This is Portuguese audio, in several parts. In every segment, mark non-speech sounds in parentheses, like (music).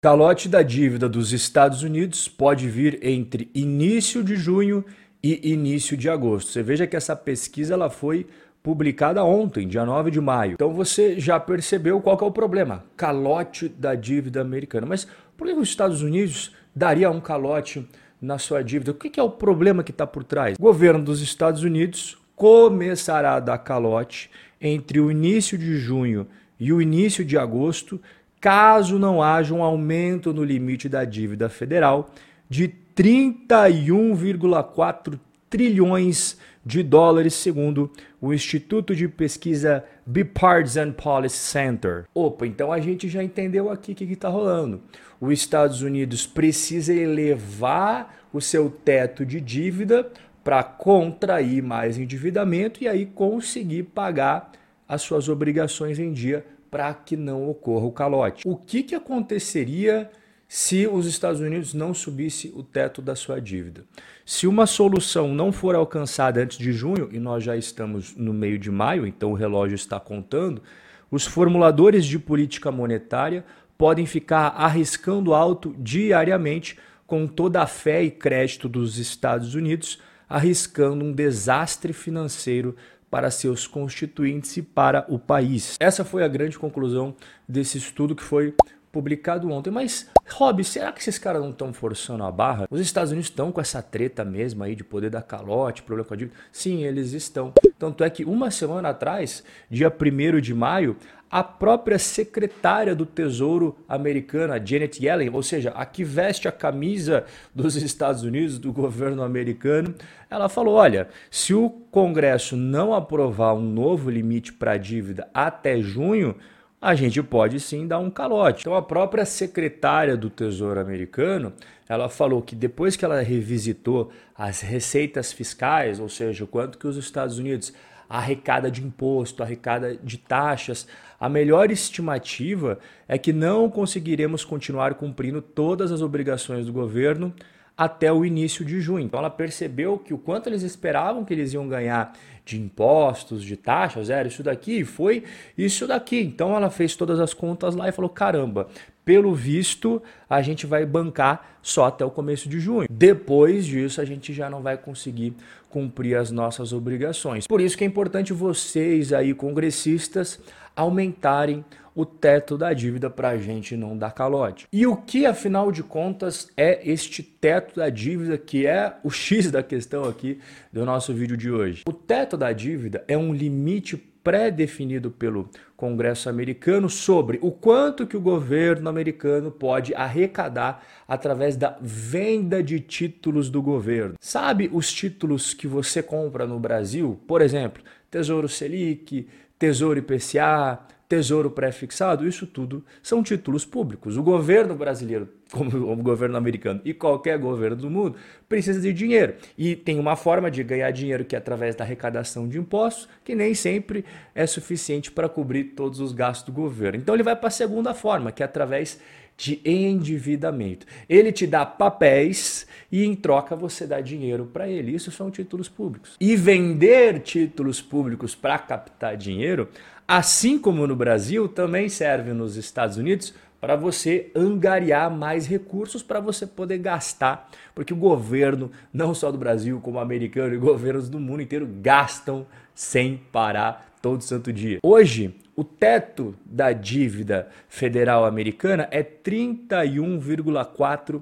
Calote da dívida dos Estados Unidos pode vir entre início de junho e início de agosto. Você veja que essa pesquisa ela foi publicada ontem, dia 9 de maio. Então você já percebeu qual é o problema? Calote da dívida americana. Mas por que os Estados Unidos daria um calote na sua dívida? O que é o problema que está por trás? O governo dos Estados Unidos começará a dar calote entre o início de junho e o início de agosto caso não haja um aumento no limite da dívida federal de 31,4 trilhões de dólares, segundo o Instituto de Pesquisa Bipartisan Policy Center. Opa, então a gente já entendeu aqui o que está rolando. Os Estados Unidos precisa elevar o seu teto de dívida para contrair mais endividamento e aí conseguir pagar as suas obrigações em dia para que não ocorra o calote. O que, que aconteceria se os Estados Unidos não subisse o teto da sua dívida? Se uma solução não for alcançada antes de junho, e nós já estamos no meio de maio, então o relógio está contando, os formuladores de política monetária podem ficar arriscando alto diariamente com toda a fé e crédito dos Estados Unidos, arriscando um desastre financeiro para seus constituintes e para o país. Essa foi a grande conclusão desse estudo que foi publicado ontem. Mas, Rob, será que esses caras não estão forçando a barra? Os Estados Unidos estão com essa treta mesmo aí de poder dar calote, problema com a dívida? Sim, eles estão. Tanto é que uma semana atrás, dia 1 de maio, a própria secretária do Tesouro americana, Janet Yellen, ou seja, a que veste a camisa dos Estados Unidos, do governo americano, ela falou: olha, se o Congresso não aprovar um novo limite para a dívida até junho, a gente pode sim dar um calote. Então a própria secretária do Tesouro americano, ela falou que depois que ela revisitou as receitas fiscais, ou seja, quanto que os Estados Unidos arrecada de imposto, arrecada de taxas, a melhor estimativa é que não conseguiremos continuar cumprindo todas as obrigações do governo até o início de junho. Então ela percebeu que o quanto eles esperavam que eles iam ganhar de impostos, de taxas, era isso daqui, foi isso daqui. Então ela fez todas as contas lá e falou: caramba, pelo visto, a gente vai bancar só até o começo de junho. Depois disso, a gente já não vai conseguir cumprir as nossas obrigações. Por isso que é importante vocês aí, congressistas, aumentarem o teto da dívida para a gente não dar calote. E o que, afinal de contas, é este teto da dívida que é o X (laughs) da questão aqui do nosso vídeo de hoje? O teto da dívida é um limite pré-definido pelo Congresso americano sobre o quanto que o governo americano pode arrecadar através da venda de títulos do governo. Sabe os títulos que você compra no Brasil? Por exemplo, Tesouro Selic, Tesouro IPCA, Tesouro Pré-Fixado, isso tudo são títulos públicos. O governo brasileiro, como o governo americano e qualquer governo do mundo, precisa de dinheiro. E tem uma forma de ganhar dinheiro que é através da arrecadação de impostos, que nem sempre é suficiente para cobrir todos os gastos do governo. Então ele vai para a segunda forma, que é através de endividamento. Ele te dá papéis e em troca você dá dinheiro para ele. Isso são títulos públicos. E vender títulos públicos para captar dinheiro Assim como no Brasil, também serve nos Estados Unidos para você angariar mais recursos para você poder gastar, porque o governo, não só do Brasil, como americano e governos do mundo inteiro gastam sem parar todo santo dia. Hoje, o teto da dívida federal americana é 31,4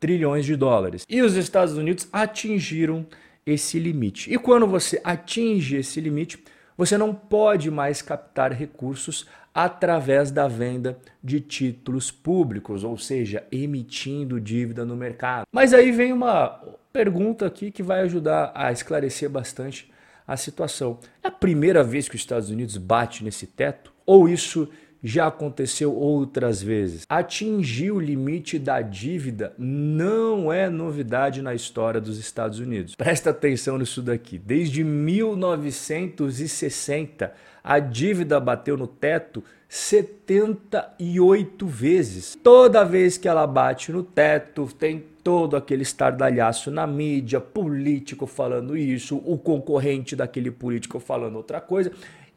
trilhões de dólares. E os Estados Unidos atingiram esse limite. E quando você atinge esse limite, você não pode mais captar recursos através da venda de títulos públicos, ou seja, emitindo dívida no mercado. Mas aí vem uma pergunta aqui que vai ajudar a esclarecer bastante a situação. É a primeira vez que os Estados Unidos bate nesse teto? Ou isso já aconteceu outras vezes. Atingir o limite da dívida não é novidade na história dos Estados Unidos. Presta atenção nisso daqui. Desde 1960, a dívida bateu no teto 78 vezes. Toda vez que ela bate no teto, tem todo aquele estardalhaço na mídia, político falando isso, o concorrente daquele político falando outra coisa.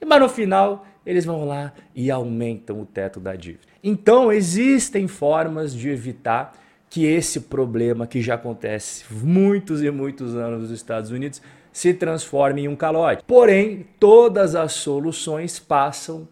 Mas no final, eles vão lá e aumentam o teto da dívida. Então, existem formas de evitar que esse problema que já acontece muitos e muitos anos nos Estados Unidos se transforme em um calote. Porém, todas as soluções passam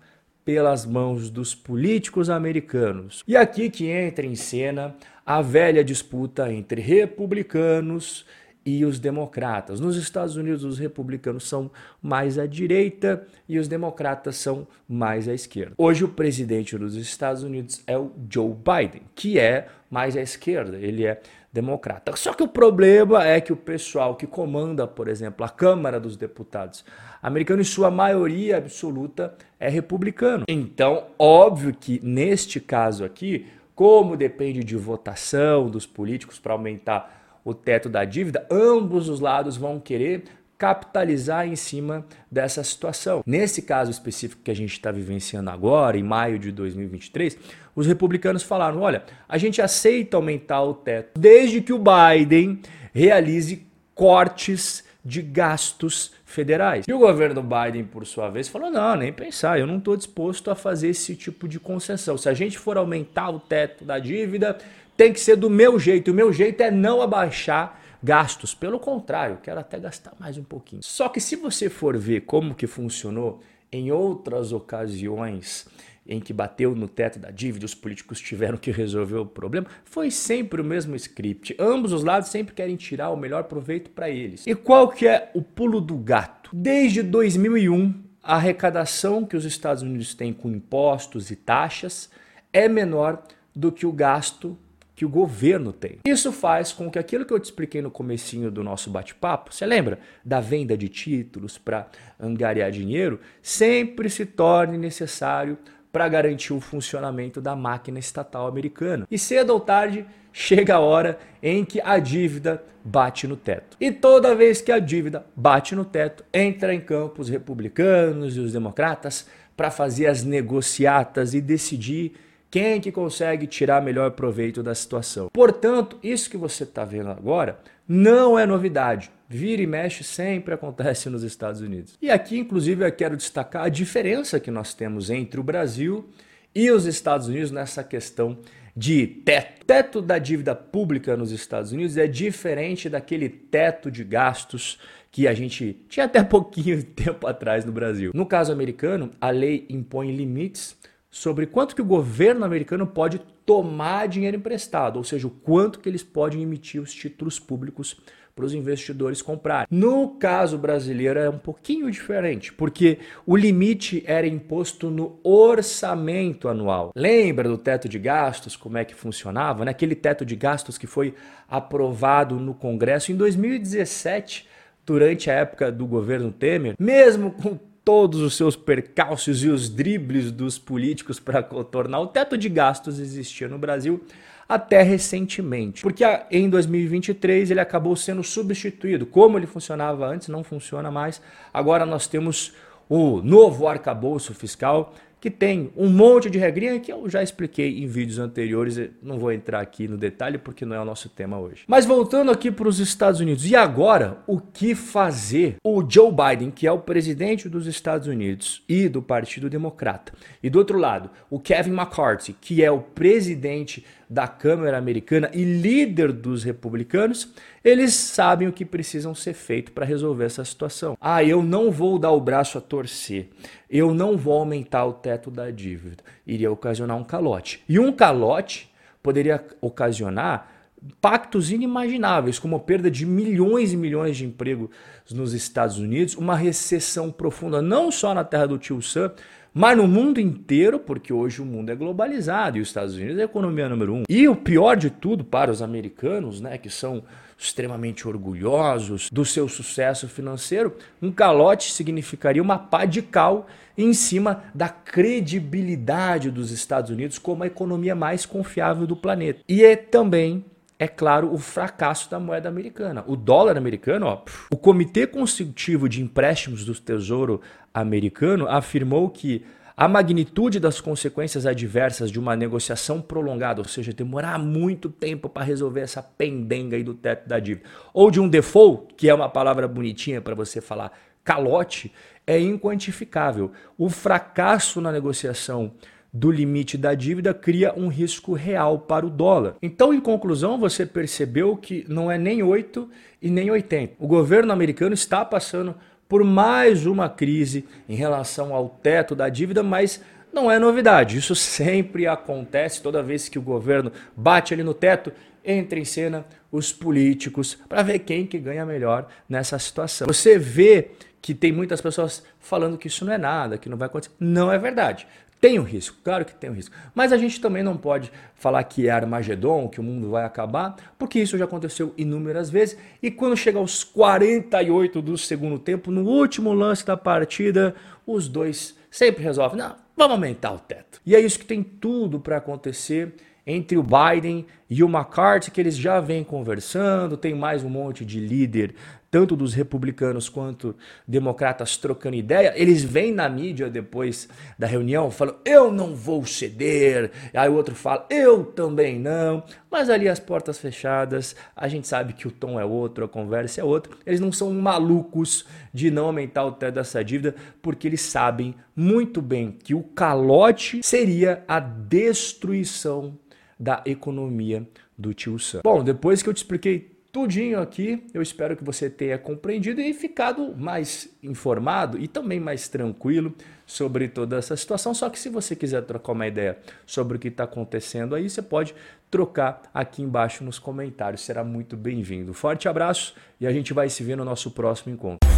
pelas mãos dos políticos americanos. E aqui que entra em cena a velha disputa entre republicanos e os democratas. Nos Estados Unidos, os republicanos são mais à direita e os democratas são mais à esquerda. Hoje, o presidente dos Estados Unidos é o Joe Biden, que é mais à esquerda, ele é democrata. Só que o problema é que o pessoal que comanda, por exemplo, a Câmara dos Deputados americano, em sua maioria absoluta, é republicano. Então, óbvio que neste caso aqui, como depende de votação dos políticos para aumentar o teto da dívida, ambos os lados vão querer capitalizar em cima dessa situação. Nesse caso específico que a gente está vivenciando agora, em maio de 2023, os republicanos falaram: olha, a gente aceita aumentar o teto desde que o Biden realize cortes de gastos federais. E o governo Biden, por sua vez, falou: não, nem pensar, eu não estou disposto a fazer esse tipo de concessão. Se a gente for aumentar o teto da dívida, tem que ser do meu jeito. O meu jeito é não abaixar gastos. Pelo contrário, quero até gastar mais um pouquinho. Só que se você for ver como que funcionou em outras ocasiões em que bateu no teto da dívida, os políticos tiveram que resolver o problema, foi sempre o mesmo script. Ambos os lados sempre querem tirar o melhor proveito para eles. E qual que é o pulo do gato? Desde 2001, a arrecadação que os Estados Unidos têm com impostos e taxas é menor do que o gasto que o governo tem. Isso faz com que aquilo que eu te expliquei no comecinho do nosso bate-papo, você lembra da venda de títulos para angariar dinheiro, sempre se torne necessário para garantir o funcionamento da máquina estatal americana. E cedo ou tarde chega a hora em que a dívida bate no teto. E toda vez que a dívida bate no teto, entra em campo os republicanos e os democratas para fazer as negociatas e decidir quem que consegue tirar melhor proveito da situação? Portanto, isso que você está vendo agora não é novidade. Vira e mexe sempre acontece nos Estados Unidos. E aqui, inclusive, eu quero destacar a diferença que nós temos entre o Brasil e os Estados Unidos nessa questão de teto. O teto da dívida pública nos Estados Unidos é diferente daquele teto de gastos que a gente tinha até (laughs) pouquinho tempo atrás no Brasil. No caso americano, a lei impõe limites sobre quanto que o governo americano pode tomar dinheiro emprestado, ou seja, o quanto que eles podem emitir os títulos públicos para os investidores comprarem. No caso brasileiro é um pouquinho diferente, porque o limite era imposto no orçamento anual. Lembra do teto de gastos, como é que funcionava? Né? Aquele teto de gastos que foi aprovado no Congresso em 2017, durante a época do governo Temer, mesmo com todos os seus percalços e os dribles dos políticos para contornar o teto de gastos existia no Brasil até recentemente. Porque em 2023 ele acabou sendo substituído. Como ele funcionava antes, não funciona mais. Agora nós temos o novo arcabouço fiscal que tem um monte de regrinha que eu já expliquei em vídeos anteriores, não vou entrar aqui no detalhe porque não é o nosso tema hoje. Mas voltando aqui para os Estados Unidos, e agora o que fazer? O Joe Biden, que é o presidente dos Estados Unidos e do Partido Democrata, e do outro lado, o Kevin McCarthy, que é o presidente da Câmara Americana e líder dos republicanos, eles sabem o que precisam ser feito para resolver essa situação. Ah, eu não vou dar o braço a torcer, eu não vou aumentar o teto da dívida, iria ocasionar um calote. E um calote poderia ocasionar pactos inimagináveis, como a perda de milhões e milhões de empregos nos Estados Unidos, uma recessão profunda não só na terra do tio Sam, mas no mundo inteiro, porque hoje o mundo é globalizado e os Estados Unidos é a economia número um. E o pior de tudo para os americanos, né, que são extremamente orgulhosos do seu sucesso financeiro, um calote significaria uma pá de cal em cima da credibilidade dos Estados Unidos como a economia mais confiável do planeta. E é também é claro, o fracasso da moeda americana. O dólar americano, ó, o Comitê Consultivo de Empréstimos do Tesouro Americano afirmou que a magnitude das consequências adversas de uma negociação prolongada, ou seja, demorar muito tempo para resolver essa pendenga aí do teto da dívida, ou de um default, que é uma palavra bonitinha para você falar calote é inquantificável. O fracasso na negociação do limite da dívida cria um risco real para o dólar. Então, em conclusão, você percebeu que não é nem 8 e nem 80. O governo americano está passando por mais uma crise em relação ao teto da dívida, mas não é novidade. Isso (laughs) sempre acontece toda vez que o governo bate ali no teto, entra em cena os políticos para ver quem que ganha melhor nessa situação. Você vê que tem muitas pessoas falando que isso não é nada, que não vai acontecer. Não é verdade. Tem um risco, claro que tem um risco. Mas a gente também não pode falar que é Armagedon, que o mundo vai acabar, porque isso já aconteceu inúmeras vezes. E quando chega aos 48 do segundo tempo, no último lance da partida, os dois sempre resolvem: não, vamos aumentar o teto. E é isso que tem tudo para acontecer entre o Biden e o McCarthy, que eles já vêm conversando, tem mais um monte de líder, tanto dos republicanos quanto democratas trocando ideia. Eles vêm na mídia depois da reunião falando: eu não vou ceder. Aí o outro fala: eu também não. Mas ali as portas fechadas, a gente sabe que o tom é outro, a conversa é outra. Eles não são malucos de não aumentar o teto dessa dívida, porque eles sabem muito bem que o calote seria a destruição da economia do tio Sam. Bom, depois que eu te expliquei tudinho aqui, eu espero que você tenha compreendido e ficado mais informado e também mais tranquilo sobre toda essa situação. Só que se você quiser trocar uma ideia sobre o que está acontecendo aí, você pode trocar aqui embaixo nos comentários. Será muito bem-vindo. Forte abraço e a gente vai se ver no nosso próximo encontro.